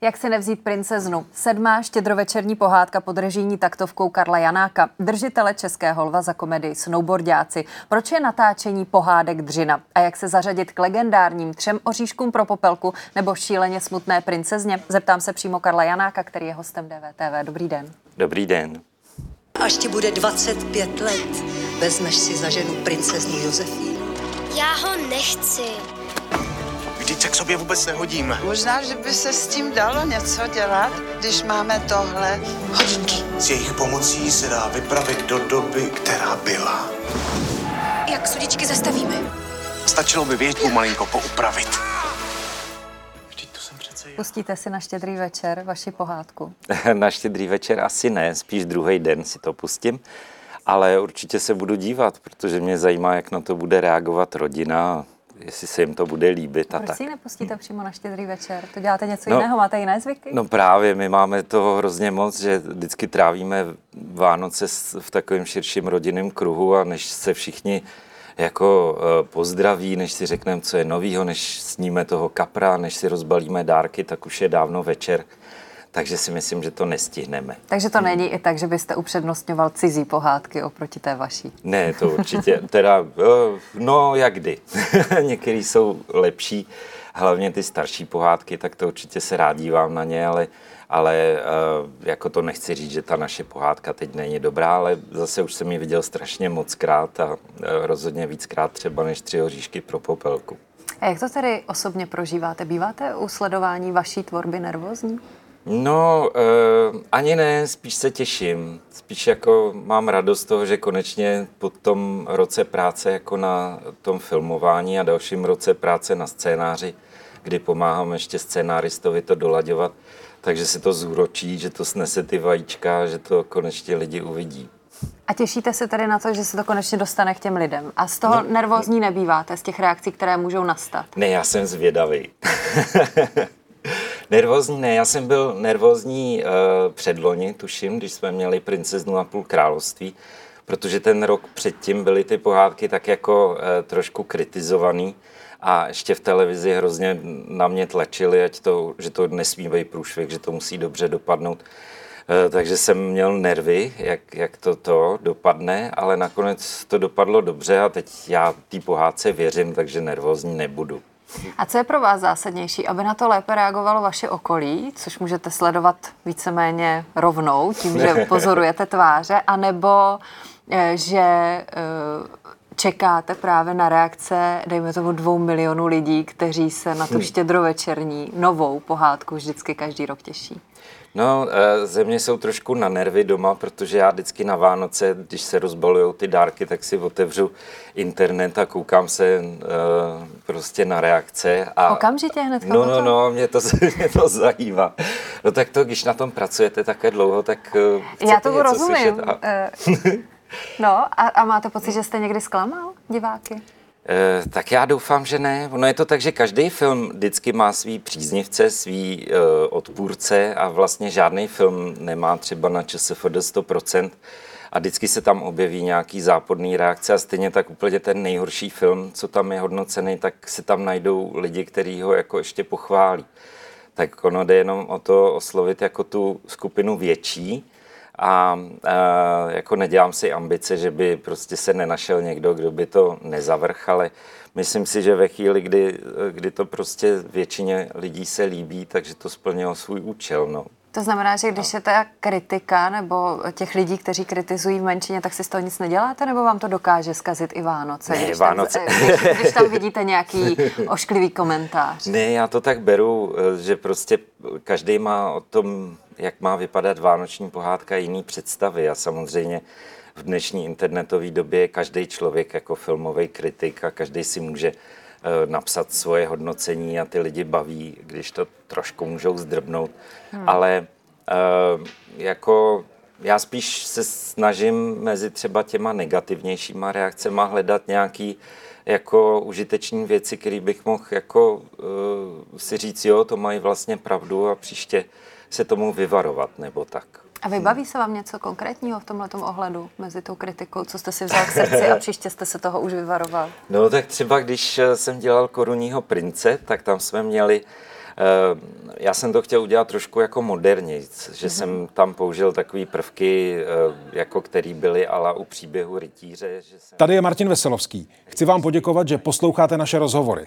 Jak se nevzít princeznu? Sedmá štědrovečerní pohádka pod režijní taktovkou Karla Janáka, držitele Českého lva za komedii Snowboardiáci. Proč je natáčení pohádek dřina? A jak se zařadit k legendárním třem oříškům pro popelku nebo šíleně smutné princezně? Zeptám se přímo Karla Janáka, který je hostem DVTV. Dobrý den. Dobrý den. Až ti bude 25 let, vezmeš si za ženu princeznu Josefínu. Já ho nechci. Se k sobě vůbec nehodím. Možná, že by se s tím dalo něco dělat, když máme tohle. Hodinky. S jejich pomocí se dá vypravit do doby, která byla. Jak sudičky zastavíme? Stačilo by větvu malinko poupravit. Vždyť to jsem přece já. Pustíte si na štědrý večer vaši pohádku. Na štědrý večer asi ne, spíš druhý den si to pustím. Ale určitě se budu dívat, protože mě zajímá, jak na to bude reagovat rodina, jestli se jim to bude líbit a Proč tak. si ji nepustíte přímo na štědrý večer? To děláte něco No, jiného? Máte jiné zvyky? No právě, my máme toho hrozně moc, že vždycky trávíme Vánoce v takovém širším rodinném kruhu a než se všichni jako eh, pozdraví, než si řekneme, co je novýho, než sníme toho kapra, než si rozbalíme dárky, tak už je dávno večer. Takže si myslím, že to nestihneme. Takže to není i tak, že byste upřednostňoval cizí pohádky oproti té vaší. Ne, to určitě. Teda, eh, no jak kdy. Některý jsou lepší, hlavně ty starší pohádky, tak to určitě se rád dívám na ně, ale, ale eh, jako to nechci říct, že ta naše pohádka teď není dobrá, ale zase už jsem ji viděl strašně moc krát a eh, rozhodně víckrát třeba než tři hoříšky pro popelku. A jak to tedy osobně prožíváte? Býváte u sledování vaší tvorby nervózní? No, eh, ani ne, spíš se těším. Spíš jako mám radost toho, že konečně po tom roce práce jako na tom filmování a dalším roce práce na scénáři, kdy pomáhám ještě scénáristovi to dolaďovat, takže se to zúročí, že to snese ty vajíčka, že to konečně lidi uvidí. A těšíte se tedy na to, že se to konečně dostane k těm lidem? A z toho No. nervózní nebýváte, z těch reakcí, které můžou nastat? Ne, já jsem zvědavý. nervózní ne, já jsem byl nervózní uh, předloni, tuším, když jsme měli princeznu a půl království, protože ten rok předtím byly ty pohádky tak jako uh, trošku kritizovaný a ještě v televizi hrozně na mě tlačili, ať to, že to nesmí být průšvih, že to musí dobře dopadnout. Eh, takže jsem měl nervy, jak, jak to, to dopadne, ale nakonec to dopadlo dobře a teď já té pohádce věřím, takže nervózní nebudu. A co je pro vás zásadnější, aby na to lépe reagovalo vaše okolí, což můžete sledovat víceméně rovnou, tím, že pozorujete tváře, anebo eh, že eh, čekáte právě na reakce, dejme tomu dvou milionů lidí, kteří se na tu štědrovečerní novou pohádku vždycky každý rok těší. No, eh, ze mě jsou trošku na nervy doma, protože já vždycky na Vánoce, když se rozbalují ty dárky, tak si otevřu internet a koukám se eh, prostě na reakce. A, Okamžitě hnedka No, no, no, mě to, mě to zajímá. No tak to, když na tom pracujete také dlouho, tak eh, Já něco rozumím. Slyšet a, No a, a máte pocit, že jste někdy zklamal diváky? Eh, tak já doufám, že ne. Ono je to tak, že každý film vždycky má svý příznivce, svý eh, odpůrce a vlastně žádný film nemá třeba na ČSFD 100% a vždycky se tam objeví nějaký záporný reakce a stejně tak úplně ten nejhorší film, co tam je hodnocený, tak se tam najdou lidi, kteří ho jako ještě pochválí. Tak ono jde jenom o to oslovit jako tu skupinu větší, a e, jako nedělám si ambice, že by prostě se nenašel někdo, kdo by to nezavrch, ale myslím si, že ve chvíli, kdy, kdy to prostě většině lidí se líbí, takže to splnilo svůj účel. No. To znamená, že když je ta kritika nebo těch lidí, kteří kritizují v menšině, tak si z toho nic neděláte, nebo vám to dokáže zkazit i Vánoce? Ne, když Vánoce. Tam, když, když tam vidíte nějaký ošklivý komentář. Ne, já to tak beru, eh, že prostě každý má o tom, jak má vypadat vánoční pohádka, jiný představy a samozřejmě v dnešní internetové době je každý člověk jako filmový kritik a každý si může napsat svoje hodnocení a ty lidi baví, když to trošku můžou zdrbnout. Hmm. Ale eh, jako já spíš se snažím mezi třeba těma negativnějšíma reakcemi hledat nějaký jako užiteční věci, které bych mohl jako uh, si říct, jo, to mají vlastně pravdu a příště se tomu vyvarovat, nebo tak. A vybaví se vám něco konkrétního v tomhle ohledu mezi tou kritikou, co jste si vzal k srdci a příště jste se toho už vyvaroval? No tak třeba, když eh, jsem dělal korunního prince, tak tam jsme měli Eh, já jsem to chtěl udělat trošku jako moderně, že mm-hmm. jsem tam použil takové prvky, eh, jako který byly ale u příběhu rytíře. Že jsem... Tady je Martin Veselovský. Chci vám poděkovat, že posloucháte naše rozhovory.